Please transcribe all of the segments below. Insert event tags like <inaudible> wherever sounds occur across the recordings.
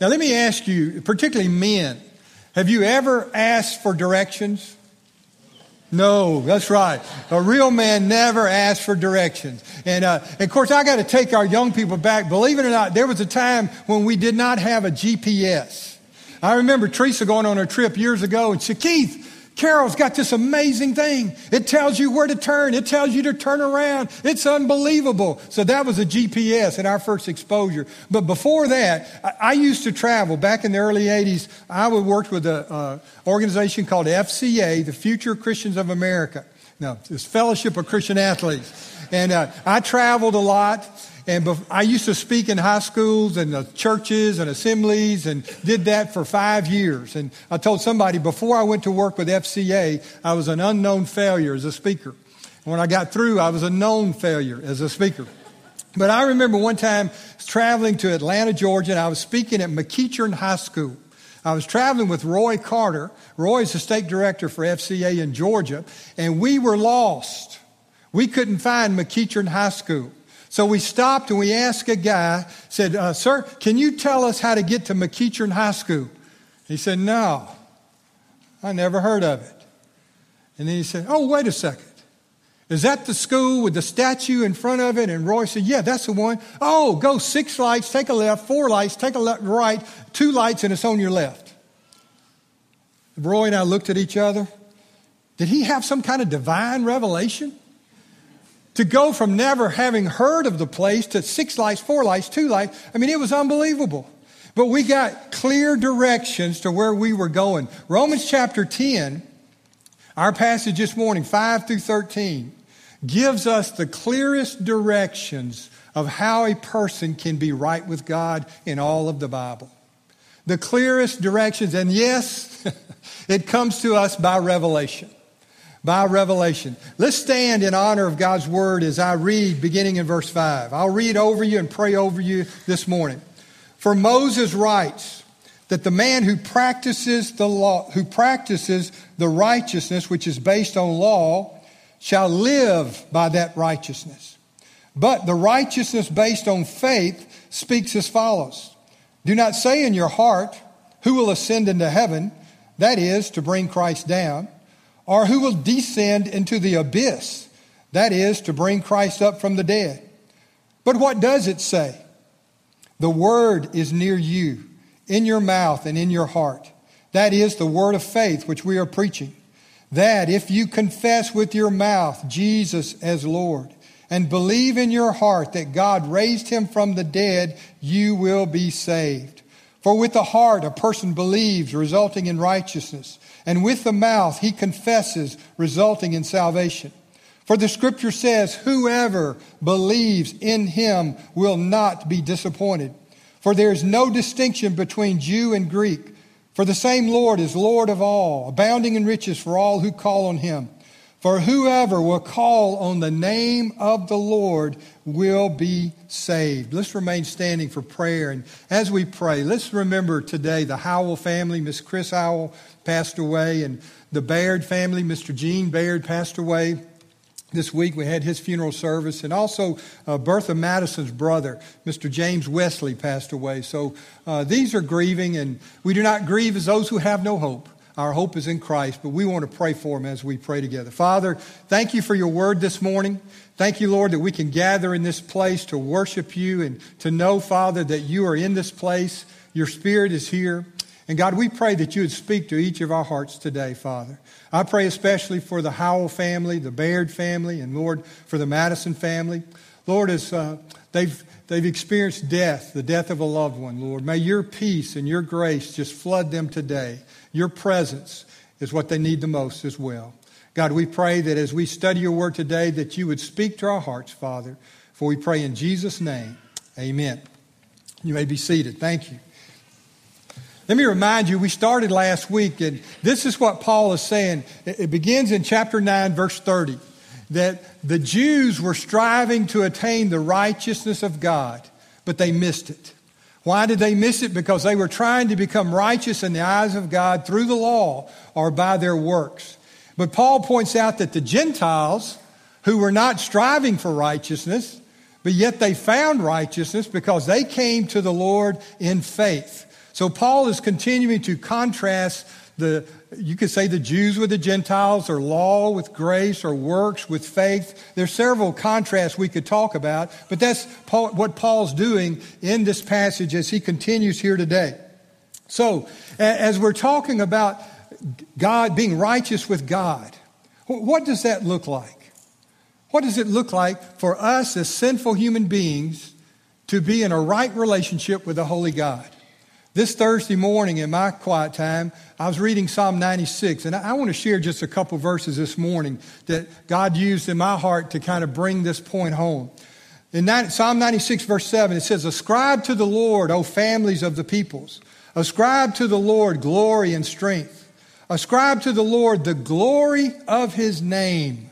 now let me ask you, particularly men, have you ever asked for directions? No, that's right. A real man never asks for directions. And, uh, of course, I got to take our young people back. Believe it or not, there was a time when we did not have a GPS. I remember Teresa going on a trip years ago and said, Keith, Carol's got this amazing thing. It tells you where to turn. It tells you to turn around. It's unbelievable. So that was a GPS in our first exposure. But before that, I, used to travel. Back in the early 80s, I would work with an organization called FCA, the Future Christians of America. No, it's Fellowship of Christian Athletes. And uh, I traveled a lot. And I used to speak in high schools and churches and assemblies and did that for five years. And I told somebody before I went to work with FCA, I was an unknown failure as a speaker. When I got through, I was a known failure as a speaker. But I remember one time traveling to Atlanta, Georgia, and I was speaking at McEachern High School. I was traveling with Roy Carter. Roy is the state director for FCA in Georgia, and we were lost. We couldn't find McEachern High School. So we stopped and we asked a guy, said, uh, Sir, can you tell us how to get to McEachern High School? He said, No, I never heard of it. And then he said, Oh, wait a second. Is that the school with the statue in front of it? And Roy said, Yeah, that's the one. Oh, go six lights, take a left, four lights, take a left, right, two lights, and it's on your left. Roy and I looked at each other. Did he have some kind of divine revelation? To go from never having heard of the place to six lights, four lights, two lights. I mean, it was unbelievable. But we got clear directions to where we were going. Romans chapter 10, our passage this morning, 5 through 13, gives us the clearest directions of how a person can be right with God in all of the Bible. The clearest directions, and yes, <laughs> it comes to us by revelation by revelation. Let's stand in honor of God's word as I read beginning in verse 5. I'll read over you and pray over you this morning. For Moses writes that the man who practices the law, who practices the righteousness which is based on law shall live by that righteousness. But the righteousness based on faith speaks as follows. Do not say in your heart, who will ascend into heaven? That is to bring Christ down or who will descend into the abyss, that is, to bring Christ up from the dead. But what does it say? The word is near you, in your mouth and in your heart. That is the word of faith which we are preaching. That if you confess with your mouth Jesus as Lord and believe in your heart that God raised him from the dead, you will be saved. For with the heart a person believes, resulting in righteousness and with the mouth he confesses, resulting in salvation. For the scripture says, Whoever believes in him will not be disappointed. For there is no distinction between Jew and Greek. For the same Lord is Lord of all, abounding in riches for all who call on him. For whoever will call on the name of the Lord will be saved. Let's remain standing for prayer. And as we pray, let's remember today the Howell family. Miss Chris Howell passed away, and the Baird family, Mr. Gene Baird, passed away. This week we had his funeral service, and also uh, Bertha Madison's brother, Mr. James Wesley, passed away. So uh, these are grieving, and we do not grieve as those who have no hope. Our hope is in Christ, but we want to pray for him as we pray together. Father, thank you for your word this morning. Thank you, Lord, that we can gather in this place to worship you and to know, Father, that you are in this place. Your spirit is here. And God, we pray that you would speak to each of our hearts today, Father. I pray especially for the Howell family, the Baird family, and Lord, for the Madison family. Lord, as uh, they've they've experienced death, the death of a loved one, Lord. May your peace and your grace just flood them today. Your presence is what they need the most as well. God, we pray that as we study your word today, that you would speak to our hearts, Father. For we pray in Jesus' name. Amen. You may be seated. Thank you. Let me remind you, we started last week, and this is what Paul is saying. It begins in chapter 9, verse 30, that the Jews were striving to attain the righteousness of God, but they missed it. Why did they miss it? Because they were trying to become righteous in the eyes of God through the law or by their works. But Paul points out that the Gentiles, who were not striving for righteousness, but yet they found righteousness because they came to the Lord in faith. So Paul is continuing to contrast the, you could say the Jews with the Gentiles, or law with grace, or works with faith. There's several contrasts we could talk about, but that's Paul, what Paul's doing in this passage as he continues here today. So, as we're talking about God being righteous with God, what does that look like? What does it look like for us as sinful human beings to be in a right relationship with the Holy God? This Thursday morning in my quiet time, I was reading Psalm 96, and I, want to share just a couple verses this morning that God used in my heart to kind of bring this point home. In Psalm 96, verse 7, it says, Ascribe to the Lord, O families of the peoples. Ascribe to the Lord glory and strength. Ascribe to the Lord the glory of his name.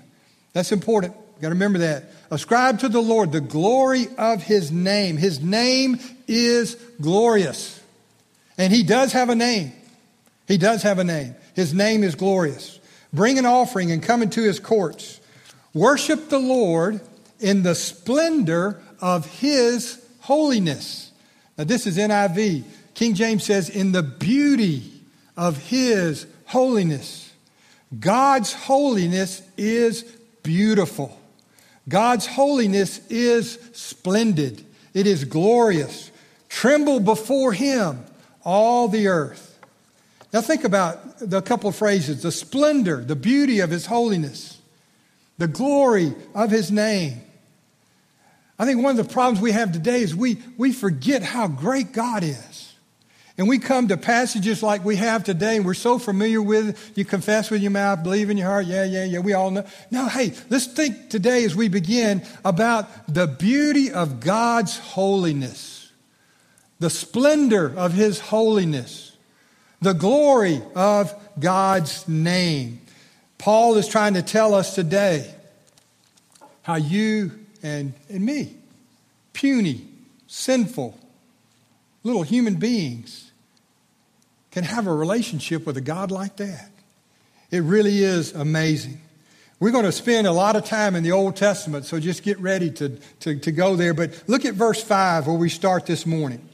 That's important. You've got to remember that. Ascribe to the Lord the glory of his name. His name is glorious. And he does have a name. He does have a name. His name is glorious. Bring an offering and come into his courts. Worship the Lord in the splendor of his holiness. Now, this is NIV. King James says, in the beauty of his holiness. God's holiness is beautiful. God's holiness is splendid. It is glorious. Tremble before him all the earth. Now think about the couple phrases the splendor, the beauty of his holiness, the glory of his name. I think one of the problems we have today is we, we forget how great God is. And we come to passages like we have today, and we're so familiar with you confess with your mouth, believe in your heart, yeah, yeah, yeah, we all know. No, hey, let's think today as we begin about the beauty of God's holiness the splendor of His holiness, the glory of God's name. Paul is trying to tell us today how you and, and me, puny, sinful, little human beings, can have a relationship with a God like that. It really is amazing. We're going to spend a lot of time in the Old Testament, so just get ready to, to, to go there. But look at verse 5 where we start this morning.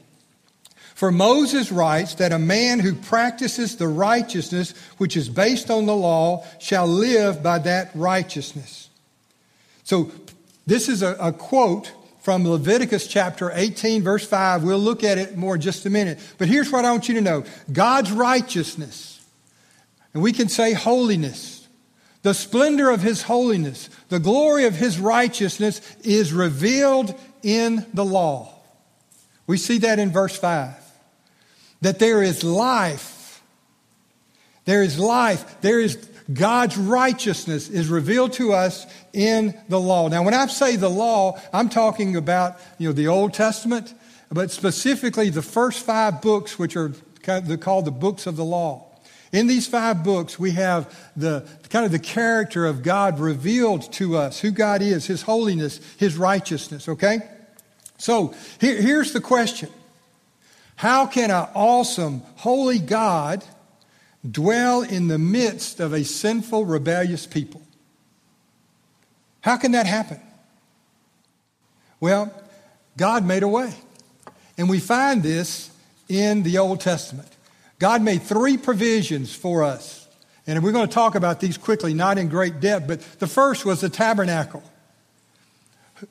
For Moses writes that a man who practices the righteousness which is based on the law shall live by that righteousness. So, this is a, a, quote from Leviticus chapter 18, verse 5. We'll look at it more in just a minute. But here's what I want you to know God's righteousness, and we can say holiness, the splendor of his holiness, the glory of his righteousness is revealed in the law. We see that in verse 5 that there is life. There is life. There is God's righteousness is revealed to us in the law. Now, when I say the law, I'm talking about you know the Old Testament, but specifically the first five books, which are called the books of the law. In these five books, we have the kind of the character of God revealed to us, who God is, His holiness, His righteousness. Okay, so here, here's the question: how can an awesome, holy God dwell in the midst of a sinful, rebellious people? How can that happen? Well, God made a way. And we find this in the Old Testament. God made three provisions for us. And we're going to talk about these quickly, not in great depth, but the first was the tabernacle.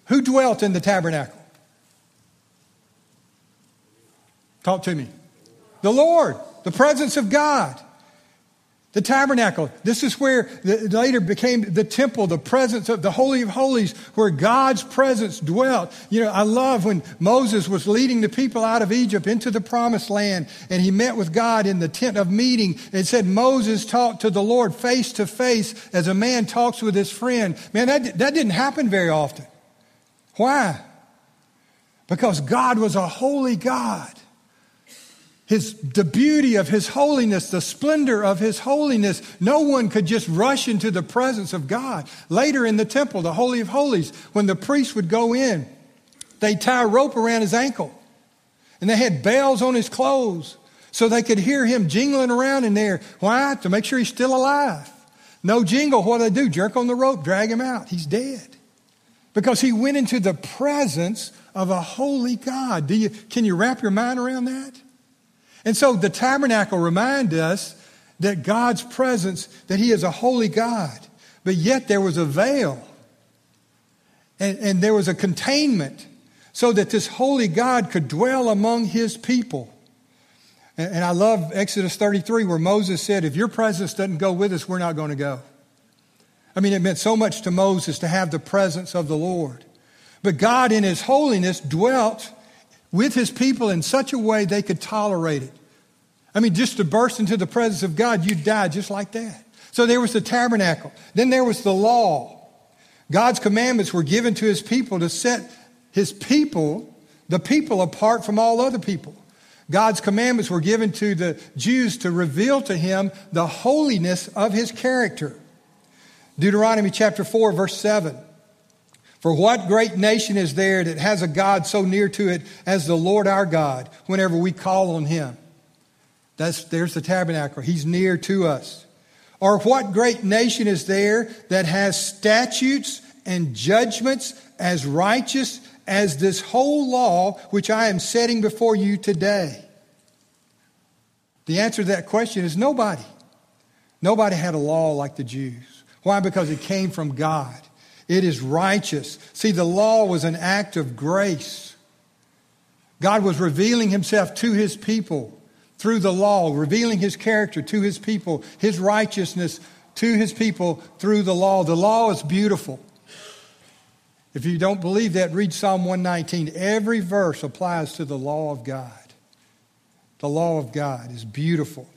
Who dwelt in the tabernacle? Talk to me. The Lord, the presence of God. The tabernacle. This is where the, later became the temple, the presence of the Holy of Holies, where God's presence dwelt. You know, I love when Moses was leading the people out of Egypt into the promised land and he met with God in the tent of meeting and said Moses talked to the Lord face to face as a man talks with his friend. Man, that, that didn't happen very often. Why? Because God was a holy God his, the beauty of his holiness, the splendor of his holiness. No one could just rush into the presence of God. Later in the temple, the Holy of Holies, when the priest would go in, they'd tie a rope around his ankle. And they had bells on his clothes so they could hear him jingling around in there. Why? To make sure he's still alive. No jingle. What do they do? Jerk on the rope, drag him out. He's dead. Because he went into the presence of a holy God. Do you, can you wrap your mind around that? And so the tabernacle reminds us that God's presence, that He is a holy God, but yet there was a veil and, and there was a containment so that this holy God could dwell among His people. And, and I love Exodus 33 where Moses said, If your presence doesn't go with us, we're not going to go. I mean, it meant so much to Moses to have the presence of the Lord. But God, in His holiness, dwelt with His people in such a way they could tolerate it. I mean, just to burst into the presence of God, you'd die just like that. So there was the tabernacle. Then there was the law. God's commandments were given to His people to set His people, the people, apart from all other people. God's commandments were given to the Jews to reveal to Him the holiness of His character. Deuteronomy chapter 4, verse 7. For what great nation is there that has a God so near to it as the Lord our God whenever we call on him? That's, there's the tabernacle. He's near to us. Or what great nation is there that has statutes and judgments as righteous as this whole law which I am setting before you today? The answer to that question is nobody. Nobody had a law like the Jews. Why? Because it came from God. It is righteous. See, the law was an act of grace. God was revealing himself to his people through the law, revealing his character to his people, his righteousness to his people through the law. The law is beautiful. If you don't believe that, read Psalm 119. Every verse applies to the law of God. The law of God is beautiful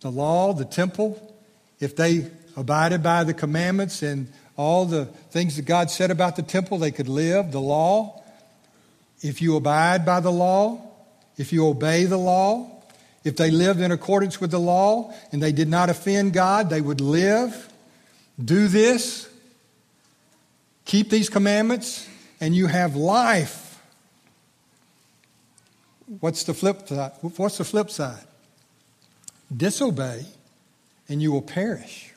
the law, the temple, if they abided by the commandments and all the things that God said about the temple, they could live. The law, if you abide by the law, if you obey the law, if they lived in accordance with the law and they did not offend God, they would live. Do this, keep these commandments, and you have life. What's the flip side? What's the flip side? disobey, and you will perish.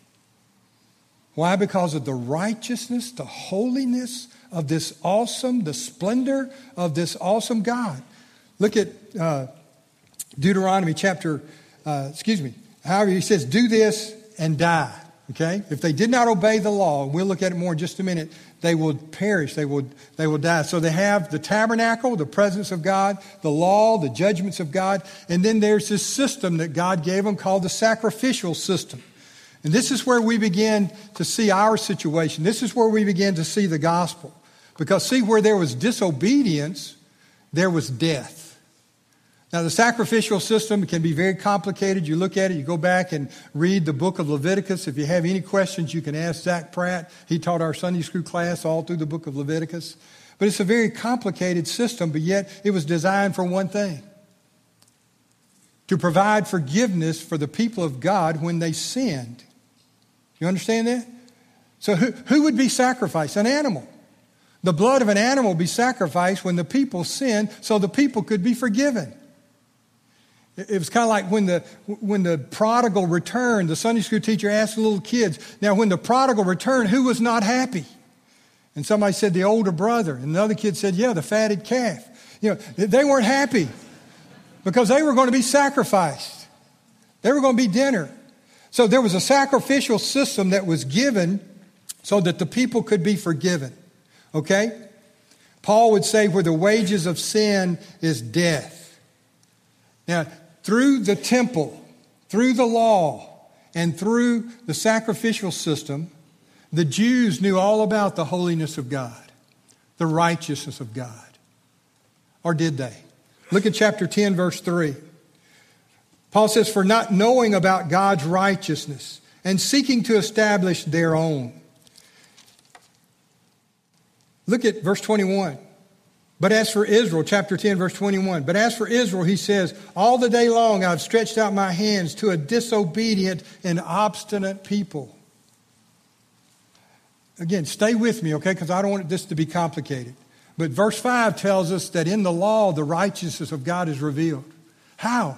Why? Because of the righteousness, the holiness of this awesome, the splendor of this awesome God. Look at uh, Deuteronomy chapter, uh, excuse me, however, he says, do this and die. Okay? If they did not obey the law, we'll look at it more in just a minute, they will perish, they will, they will die. So they have the tabernacle, the presence of God, the law, the judgments of God, and then there's this system that God gave them called the sacrificial system. And this is where we begin to see our situation. This is where we begin to see the gospel. Because, see, where there was disobedience, there was death. Now, the sacrificial system can be very complicated. You look at it, you go back and read the book of Leviticus. If you have any questions, you can ask Zach Pratt. He taught our Sunday school class all through the book of Leviticus. But it's a very complicated system, but yet it was designed for one thing to provide forgiveness for the people of God when they sinned. You understand that? So, who, who would be sacrificed? An animal. The blood of an animal be sacrificed when the people sinned so the people could be forgiven. It was kind of like when the, when the prodigal returned, the Sunday school teacher asked the little kids, now when the prodigal returned, who was not happy? And somebody said the older brother. And another kid said, yeah, the fatted calf. You know, they weren't happy because they were going to be sacrificed. They were going to be dinner. So there was a sacrificial system that was given so that the people could be forgiven. Okay? Paul would say, where the wages of sin is death. Now, through the temple, through the law, and through the sacrificial system, the Jews knew all about the holiness of God, the righteousness of God. Or did they? Look at chapter 10, verse 3. Paul says, For not knowing about God's righteousness and seeking to establish their own. Look at verse 21. But as for Israel, chapter 10, verse 21, but as for Israel, he says, All the day long I've stretched out my hands to a disobedient and obstinate people. Again, stay with me, okay, because I don't want this to be complicated. But verse 5 tells us that in the law, the righteousness of God is revealed. How?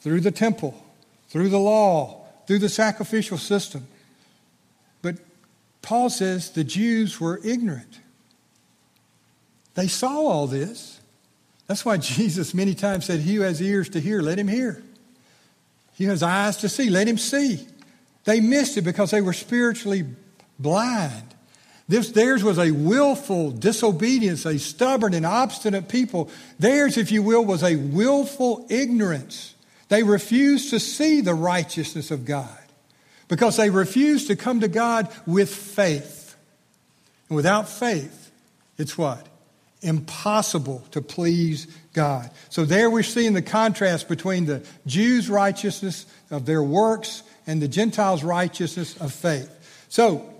Through the temple, through the law, through the sacrificial system. But Paul says the Jews were ignorant. They saw all this. That's why Jesus many times said, He who has ears to hear, let him hear. He who has eyes to see, let him see. They missed it because they were spiritually blind. This, theirs was a willful disobedience, a stubborn and obstinate people. Theirs, if you will, was a willful ignorance. They refuse to see the righteousness of God because they refuse to come to God with faith. And without faith, it's what? Impossible to please God. So there we're seeing the contrast between the Jews' righteousness of their works and the Gentiles' righteousness of faith. So,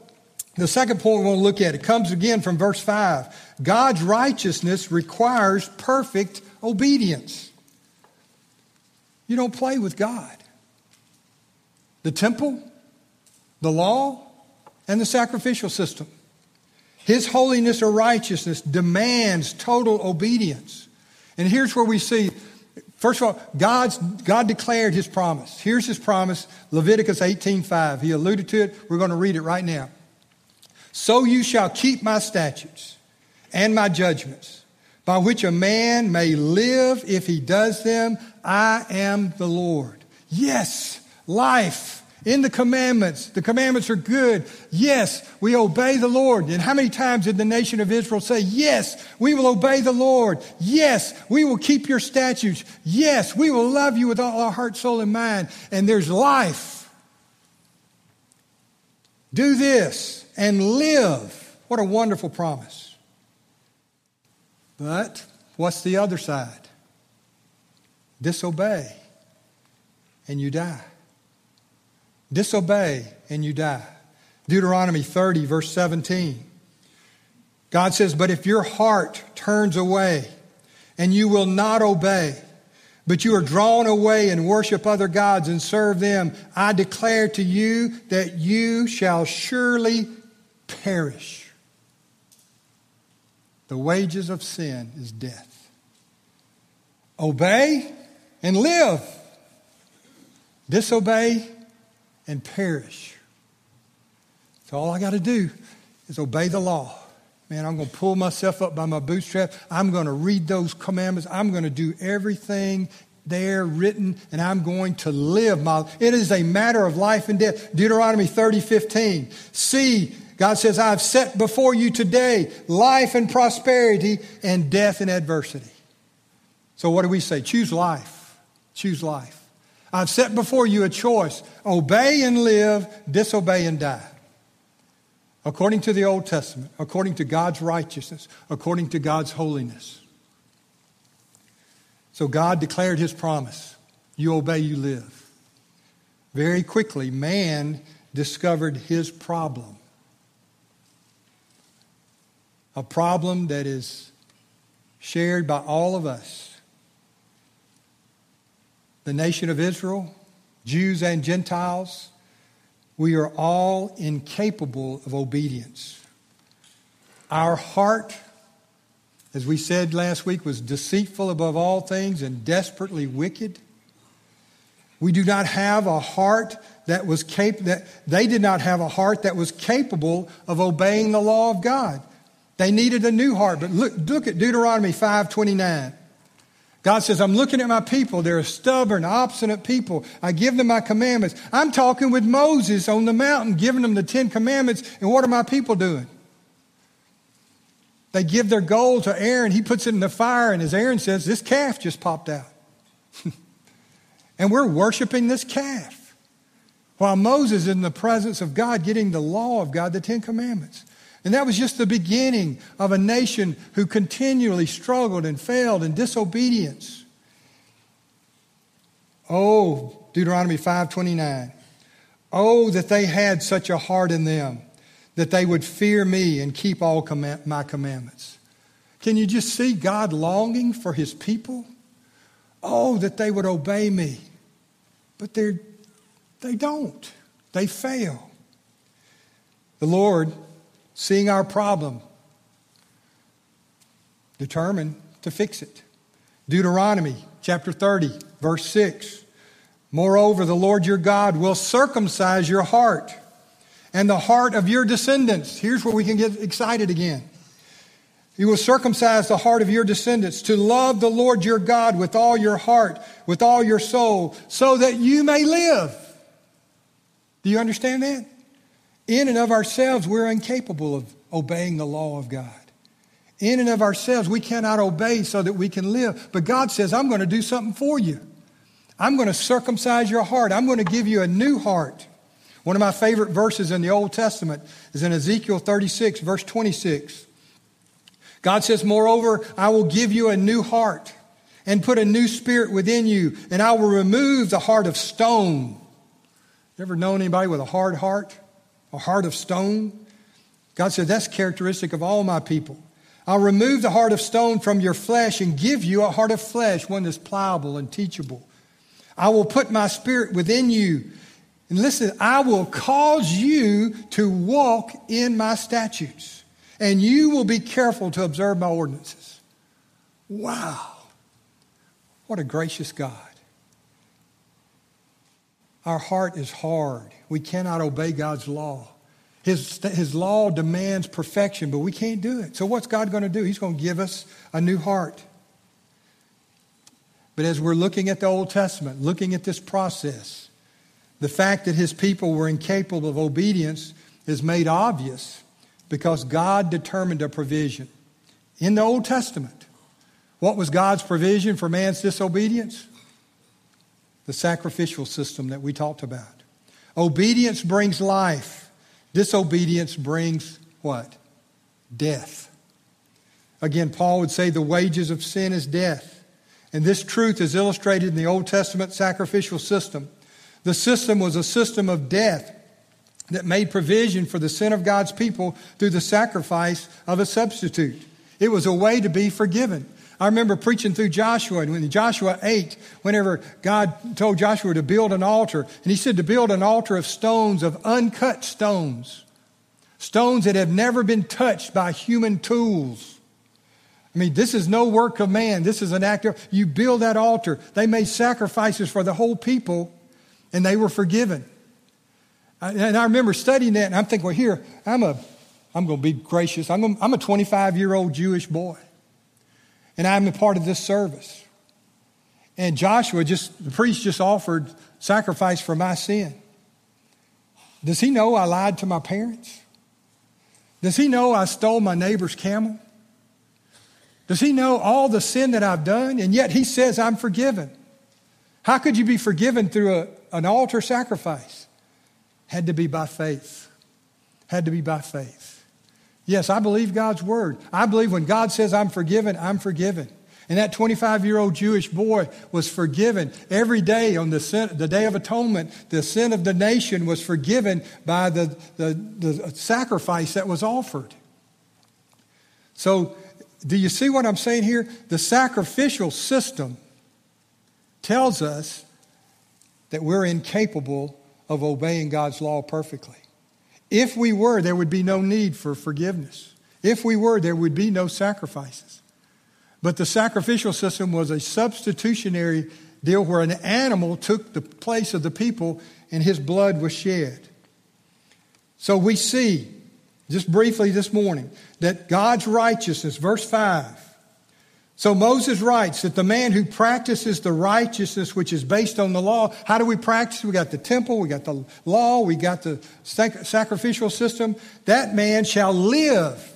the second point we want to look at, it comes again from verse 5. God's righteousness requires perfect obedience. You don't play with God. The temple, the law, and the sacrificial system. His holiness or righteousness demands total obedience. And here's where we see First of all, God's, God declared his promise. Here's his promise, Leviticus 18:5. He alluded to it. We're going to read it right now. So you shall keep my statutes and my judgments, by which a man may live if he does them. I am the Lord. Yes, life in the commandments. The commandments are good. Yes, we obey the Lord. And how many times did the nation of Israel say, Yes, we will obey the Lord. Yes, we will keep your statutes. Yes, we will love you with all our heart, soul, and mind. And there's life. Do this and live. What a wonderful promise. But what's the other side? Disobey and you die. Disobey and you die. Deuteronomy 30, verse 17. God says, But if your heart turns away and you will not obey, but you are drawn away and worship other gods and serve them, I declare to you that you shall surely perish. The wages of sin is death. Obey and live. Disobey and perish. So all I got to do is obey the law. Man, I'm going to pull myself up by my bootstrap. I'm going to read those commandments. I'm going to do everything there written, and I'm going to live my. It is a matter of life and death. Deuteronomy 30, 15. See, God says, I have set before you today life and prosperity and death and adversity. So what do we say? Choose life. Choose life. I've set before you a choice obey and live, disobey and die. According to the Old Testament, according to God's righteousness, according to God's holiness. So God declared his promise you obey, you live. Very quickly, man discovered his problem. A problem that is shared by all of us the nation of Israel, Jews and Gentiles, we are all incapable of obedience. Our heart, as we said last week, was deceitful above all things and desperately wicked. We do not have a heart that was capable, that they did not have a heart that was capable of obeying the law of God. They needed a new heart. But look, look at Deuteronomy 529. God says, I'm looking at my people. They're a stubborn, obstinate people. I give them my commandments. I'm talking with Moses on the mountain, giving them the Ten Commandments. And what are my people doing? They give their gold to Aaron. He puts it in the fire. And as Aaron says, this calf just popped out. <laughs> and we're worshiping this calf. While Moses is in the presence of God, getting the law of God, the Ten Commandments. And that was just the beginning of a nation who continually struggled and failed in disobedience. Oh, Deuteronomy 5:29. Oh, that they had such a heart in them that they would fear me and keep all my commandments. Can you just see God longing for his people? Oh, that they would obey me. But they they don't. They fail. The Lord seeing our problem, determined to fix it. Deuteronomy chapter 30, verse 6. Moreover, the Lord your God will circumcise your heart and the heart of your descendants. Here's where we can get excited again. You will circumcise the heart of your descendants to love the Lord your God with all your heart, with all your soul, so that you may live. Do you understand that? In and of ourselves, we're incapable of obeying the law of God. In and of ourselves, we cannot obey so that we can live. But God says, I'm going to do something for you. I'm going to circumcise your heart. I'm going to give you a new heart. One of my favorite verses in the Old Testament is in Ezekiel 36, verse 26. God says, Moreover, I will give you a new heart and put a new spirit within you, and I will remove the heart of stone. You ever known anybody with a hard heart? A heart of stone? God said, That's characteristic of all my people. I'll remove the heart of stone from your flesh and give you a heart of flesh, one that's pliable and teachable. I will put my spirit within you. And listen, I will cause you to walk in my statutes and you will be careful to observe my ordinances. Wow. What a gracious God. Our heart is hard. We cannot obey God's law. His, his law demands perfection, but we can't do it. So, what's God going to do? He's going to give us a new heart. But as we're looking at the Old Testament, looking at this process, the fact that his people were incapable of obedience is made obvious because God determined a provision. In the Old Testament, what was God's provision for man's disobedience? The sacrificial system that we talked about. Obedience brings life, disobedience brings what? Death. Again, Paul would say the wages of sin is death. And this truth is illustrated in the Old Testament sacrificial system. The system was a system of death that made provision for the sin of God's people through the sacrifice of a substitute. It was a way to be forgiven. I remember preaching through Joshua, and when Joshua 8, whenever God told Joshua to build an altar, and he said to build an altar of stones, of uncut stones, stones that have never been touched by human tools. I mean, this is no work of man. This is an act of, you build that altar. They made sacrifices for the whole people, and they were forgiven. And I remember studying that, and I'm thinking, well, here, I'm a, I'm going to be gracious. I'm, I'm a 25 year old Jewish boy, and I'm a part of this service. And Joshua just, the priest just offered sacrifice for my sin. Does he know I lied to my parents? Does he know I stole my neighbor's camel? Does he know all the sin that I've done? And yet he says I'm forgiven. How could you be forgiven through a, an altar sacrifice? had to be by faith. Had to be by faith. Yes, I believe God's word. I believe when God says I'm forgiven, I'm forgiven. And that 25 year old Jewish boy was forgiven every day on the, sin, the Day of Atonement. The sin of the nation was forgiven by the, the, the sacrifice that was offered. So, do you see what I'm saying here? The sacrificial system tells us that we're incapable of obeying God's law perfectly. If we were, there would be no need for forgiveness. If we were, there would be no sacrifices. But the sacrificial system was a substitutionary deal where an animal took the place of the people and his blood was shed. So we see, just briefly this morning, that God's righteousness, verse 5, so Moses writes that the man who practices the righteousness which is based on the law, how do we practice? We got the temple, we got the law, we got the sacrificial system. That man shall live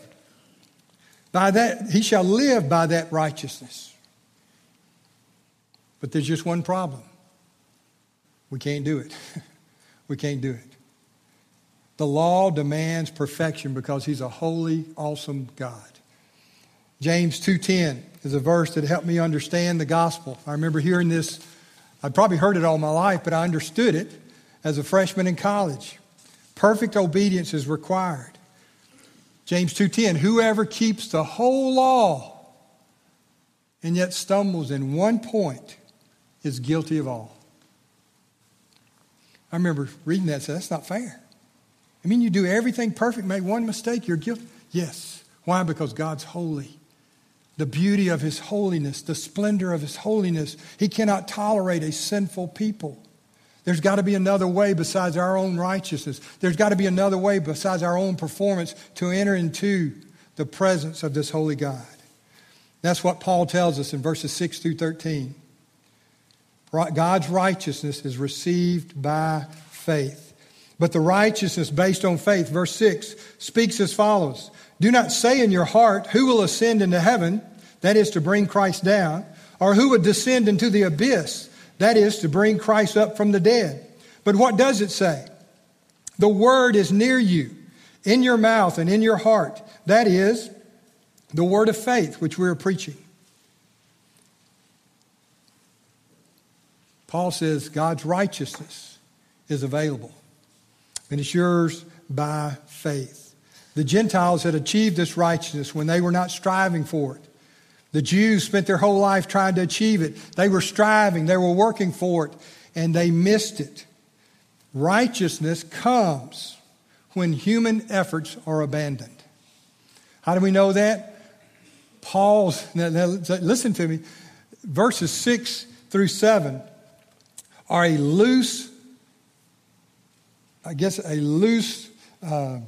by that, he shall live by that righteousness. But there's just one problem. We can't do it. <laughs> we can't do it. The law demands perfection because he's a holy, awesome God. James 2:10 is a verse that helped me understand the gospel. I remember hearing this. I'd probably heard it all my life, but I understood it as a freshman in college. Perfect obedience is required. James 2:10 Whoever keeps the whole law and yet stumbles in one point is guilty of all. I remember reading that and said, that's not fair. I mean, you do everything perfect, make one mistake, you're guilty. Yes. Why? Because God's holy the beauty of his holiness, the splendor of his holiness. He cannot tolerate a sinful people. There's got to be another way besides our own righteousness. There's got to be another way besides our own performance to enter into the presence of this holy God. That's what Paul tells us in verses 6 through 13. God's righteousness is received by faith. But the righteousness based on faith, verse 6, speaks as follows Do not say in your heart, Who will ascend into heaven? That is to bring Christ down. Or who would descend into the abyss? That is to bring Christ up from the dead. But what does it say? The word is near you, in your mouth and in your heart. That is the word of faith which we are preaching. Paul says God's righteousness is available, and it's yours by faith. The Gentiles had achieved this righteousness when they were not striving for it. The Jews spent their whole life trying to achieve it. They were striving, they were working for it, and they missed it. Righteousness comes when human efforts are abandoned. How do we know that? Paul's, now, now, listen to me, verses 6 through 7 are a loose, I guess, a loose uh,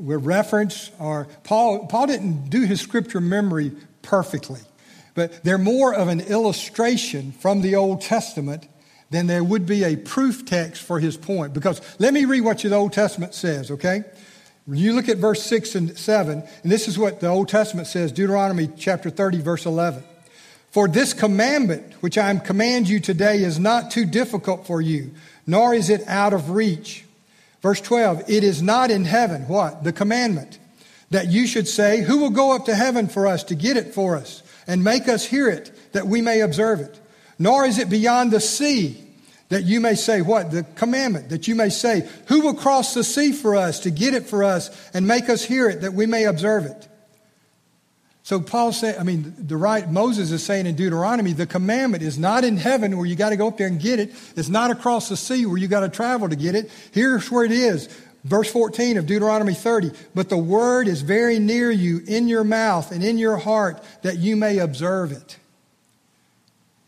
reference, or Paul, Paul didn't do his scripture memory perfectly, but they're more of an illustration from the Old Testament than there would be a proof text for his point. Because let me read what the Old Testament says, okay? You look at verse 6 and 7, and this is what the Old Testament says Deuteronomy chapter 30, verse 11. For this commandment, which I command you today, is not too difficult for you, nor is it out of reach. Verse 12, it is not in heaven, what? The commandment, that you should say, Who will go up to heaven for us to get it for us, and make us hear it, that we may observe it? Nor is it beyond the sea that you may say, what? The commandment, that you may say, Who will cross the sea for us to get it for us and make us hear it that we may observe it? So Paul said, I mean, the right, Moses is saying in Deuteronomy, the commandment is not in heaven where you got to go up there and get it. It's not across the sea where you got to travel to get it. Here's where it is. Verse 14 of Deuteronomy 30. But the word is very near you in your mouth and in your heart that you may observe it.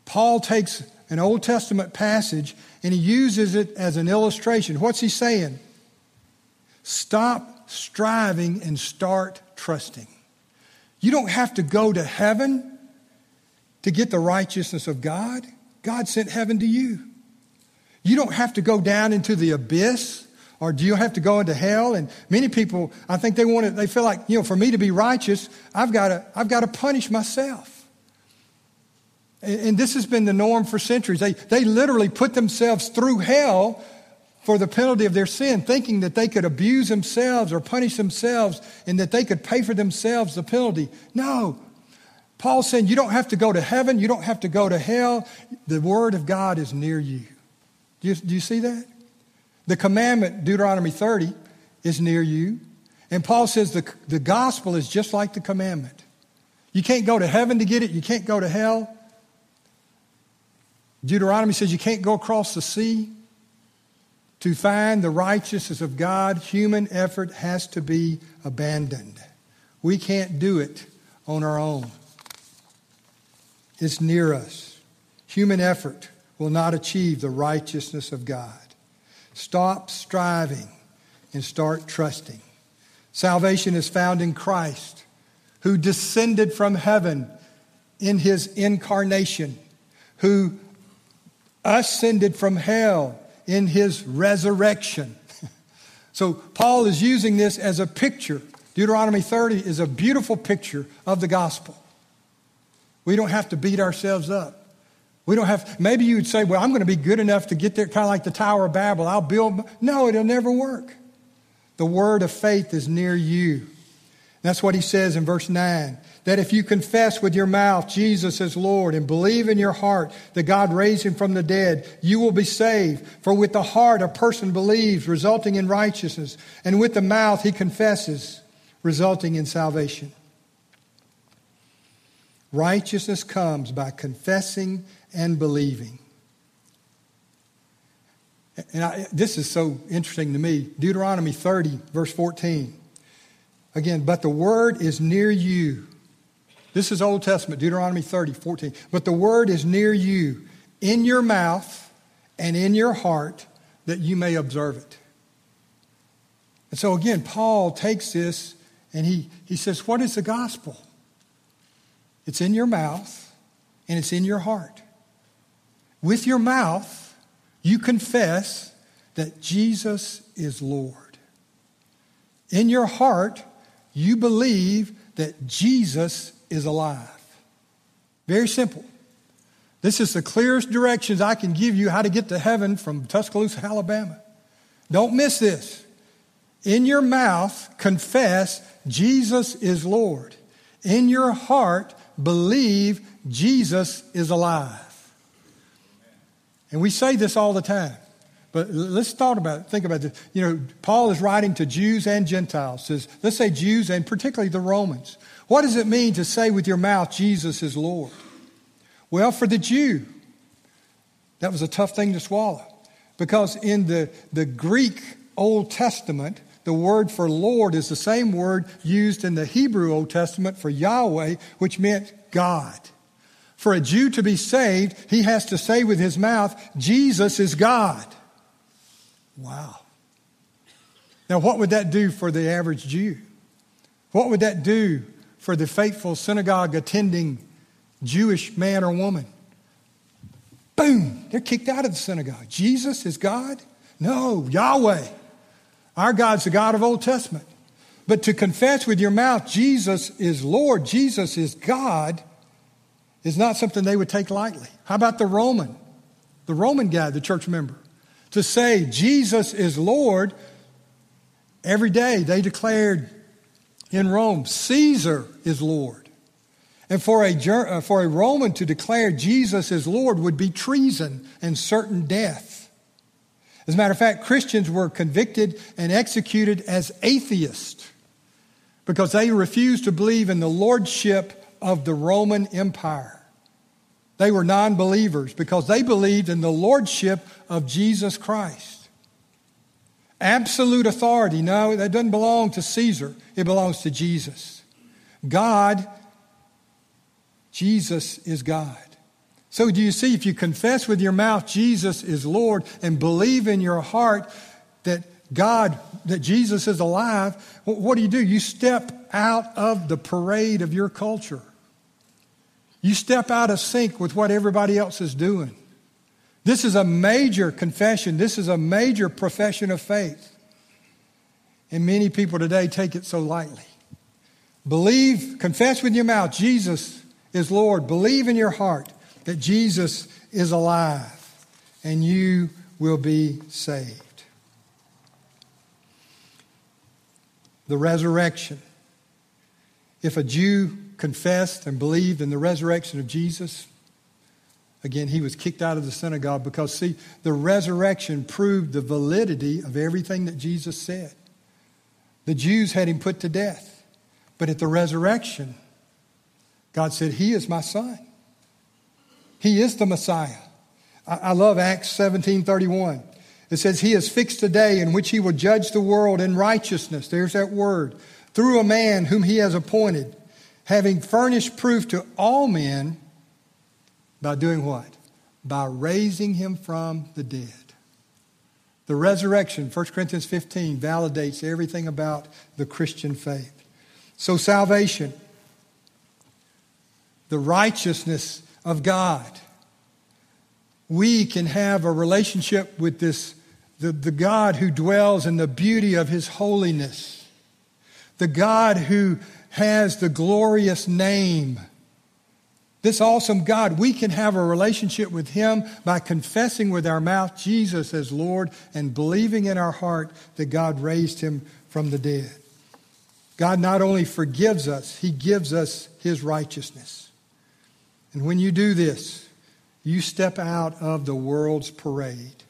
Paul takes an Old Testament passage and he uses it as an illustration. What's he saying? Stop striving and start trusting. You don't have to go to heaven to get the righteousness of God. God sent heaven to you. You don't have to go down into the abyss or do you have to go into hell? And many people, I think they want to, they feel like, you know, for me to be righteous, I've got to, I've got to punish myself. And this has been the norm for centuries. They, they literally put themselves through hell for the penalty of their sin, thinking that they could abuse themselves or punish themselves and that they could pay for themselves the penalty. No. Paul saying you don't have to go to heaven, you don't have to go to hell. The word of God is near you. Do you, do you see that? The commandment, Deuteronomy 30, is near you. And Paul says the, the gospel is just like the commandment. You can't go to heaven to get it, you can't go to hell. Deuteronomy says you can't go across the sea. To find the righteousness of God, human effort has to be abandoned. We can't do it on our own. It's near us. Human effort will not achieve the righteousness of God. Stop striving and start trusting. Salvation is found in Christ, who descended from heaven in his incarnation, who ascended from hell in his resurrection. <laughs> so Paul is using this as a picture. Deuteronomy 30 is a beautiful picture of the gospel. We don't have to beat ourselves up. We don't have, maybe you'd say, well, I'm going to be good enough to get there, kind of like the Tower of Babel. I'll build. No, it'll never work. The word of faith is near you. That's what he says in verse 9 that if you confess with your mouth Jesus as Lord and believe in your heart that God raised him from the dead, you will be saved. For with the heart a person believes, resulting in righteousness, and with the mouth he confesses, resulting in salvation. Righteousness comes by confessing and believing. And I, this is so interesting to me. Deuteronomy 30, verse 14. Again, but the word is near you this is Old Testament, Deuteronomy 30, 14. But the word is near you, in your mouth and in your heart, that you may observe it. And so again, Paul takes this And he, he says, What is the gospel? It's in your mouth and it's in your heart. With your mouth, you confess that Jesus is Lord. In your heart, you believe that Jesus is alive. Very simple. This is the clearest directions I can give you how to get to heaven from Tuscaloosa, Alabama. Don't miss this. In your mouth, confess Jesus is Lord. In your heart, believe Jesus is alive. And we say this all the time. But let's thought about. Think about this. You know, Paul is writing to Jews and Gentiles. Says, let's say Jews and particularly the Romans. What does it mean to say with your mouth Jesus is Lord? Well, for the Jew, that was a tough thing to swallow. Because in the, the Greek Old Testament, the word for Lord is the same word used in the Hebrew Old Testament for Yahweh, which meant God. For a Jew to be saved, he has to say with his mouth, Jesus is God. Wow. Now, what would that do for the average Jew? What would that do for the faithful synagogue attending Jewish man or woman? Boom, they're kicked out of the synagogue. Jesus is God? No, Yahweh. Our God's the God of Old Testament. But to confess with your mouth Jesus is Lord, Jesus is God, is not something they would take lightly. How about the Roman? The Roman guy, the church member. To say Jesus is Lord, every day they declared in Rome, Caesar is Lord. And for a, uh, for a Roman to declare Jesus is Lord would be treason and certain death. As a matter of fact, Christians were convicted and executed as atheists because they refused to believe in the lordship of the Roman Empire. They were non believers because they believed in the lordship of Jesus Christ. Absolute authority, no, that doesn't belong to Caesar, it belongs to Jesus. God, Jesus is God. So, do you see, if you confess with your mouth Jesus is Lord and believe in your heart that God, that Jesus is alive, what do you do? You step out of the parade of your culture. You step out of sync with what everybody else is doing. This is a major confession. This is a major profession of faith. And many people today take it so lightly. Believe, confess with your mouth Jesus is Lord. Believe in your heart that Jesus is alive and you will be saved. The resurrection. If a Jew confessed and believed in the resurrection of Jesus, again, he was kicked out of the synagogue because, see, the resurrection proved the validity of everything that Jesus said. The Jews had him put to death, but at the resurrection, God said, He is my son. He is the Messiah. I, love Acts 17 31. It says, He has fixed a day in which He will judge the world in righteousness. There's that word. Through a man whom He has appointed, having furnished proof to all men by doing what? By raising Him from the dead. The resurrection, 1 Corinthians 15, validates everything about the Christian faith. So, salvation, the righteousness of God. We can have a relationship with this, the, the God who dwells in the beauty of his holiness, the God who has the glorious name. This awesome God, we can have a relationship with Him by confessing with our mouth Jesus as Lord and believing in our heart that God raised Him from the dead. God not only forgives us, He gives us His righteousness. And when you do this, you step out of the world's parade.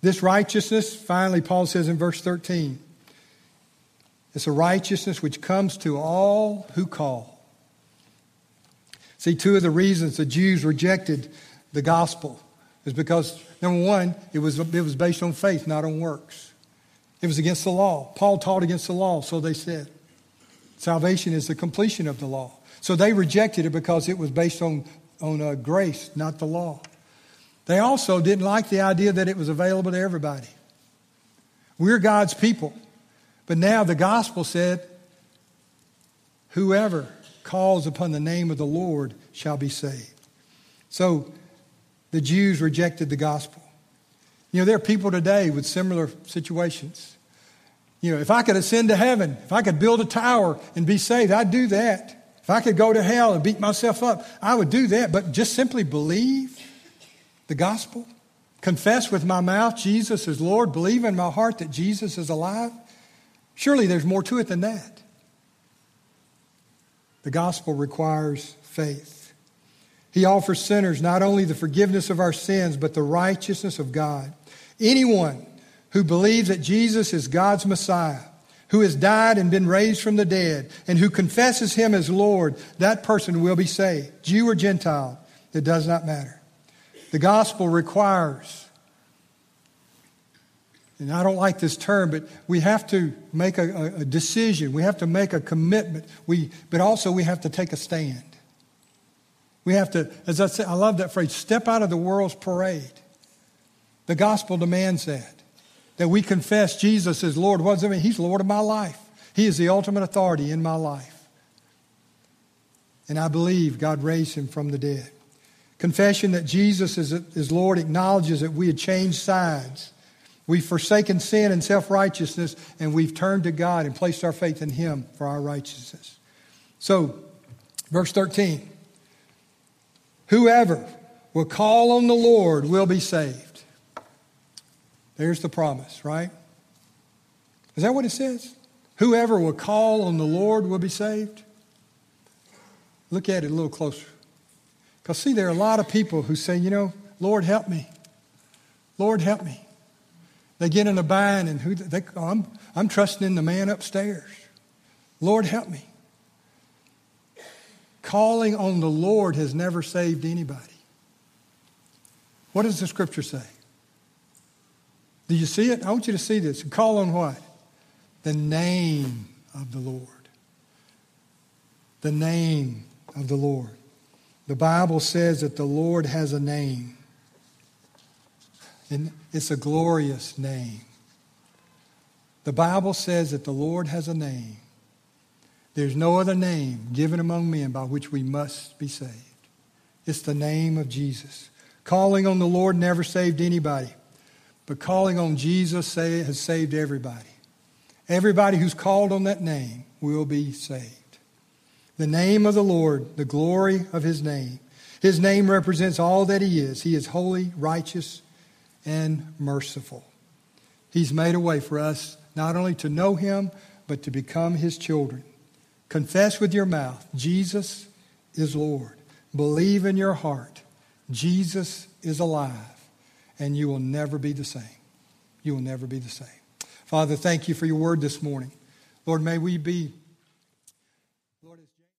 This righteousness, finally, Paul says in verse 13, it's a righteousness which comes to all who call. See, two of the reasons the Jews rejected the gospel is because, number one, it was, it was based on faith, not on works. It was against the law. Paul taught against the law, so they said. Salvation is the completion of the law. So they rejected it because it was based on, on uh, grace, not the law. They also didn't like the idea that it was available to everybody. We're God's people. But now the gospel said Whoever calls upon the name of the Lord shall be saved. So the Jews rejected the gospel. You know, there are people today with similar situations. You know, if I could ascend to heaven, if I could build a tower and be saved, I'd do that. If I could go to hell and beat myself up, I would do that. But just simply believe the gospel, confess with my mouth Jesus is Lord, believe in my heart that Jesus is alive. Surely there's more to it than that. The gospel requires faith. He offers sinners not only the forgiveness of our sins, but the righteousness of God. Anyone who believes that Jesus is God's Messiah, who has died and been raised from the dead, and who confesses him as Lord, that person will be saved. Jew or Gentile, it does not matter. The gospel requires and I don't like this term, but we have to make a, a, decision. We have to make a commitment. We, but also we have to take a stand. We have to, as I said, I love that phrase, step out of the world's parade. The gospel demands that. That we confess Jesus as Lord. What does it mean? He's Lord of my life. He is the ultimate authority in my life. And I believe God raised him from the dead. Confession that Jesus is, is Lord acknowledges that we had changed sides We've forsaken sin and self righteousness, and we've turned to God and placed our faith in Him for our righteousness. So, verse 13 Whoever will call on the Lord will be saved. There's the promise, right? Is that what it says? Whoever will call on the Lord will be saved. Look at it a little closer. Because, see, there are a lot of people who say, you know, Lord, help me. Lord, help me. They get in a bind and who they, oh, I'm, I'm trusting in the man upstairs. Lord, help me. Calling on the Lord has never saved anybody. What does the scripture say? Do you see it? I want you to see this. Call on what? The name of the Lord. The name of the Lord. The Bible says that the Lord has a name. And it's a glorious name. The Bible says that the Lord has a name. There's no other name given among men by which we must be saved. It's the name of Jesus. Calling on the Lord never saved anybody, but calling on Jesus has saved everybody. Everybody who's called on that name will be saved. The name of the Lord, the glory of his name. His name represents all that he is. He is holy, righteous, and merciful. He's made a way for us not only to know him, but to become his children. Confess with your mouth, Jesus is Lord. Believe in your heart, Jesus is alive, and you will never be the same. You will never be the same. Father, thank you for your word this morning. Lord, may we be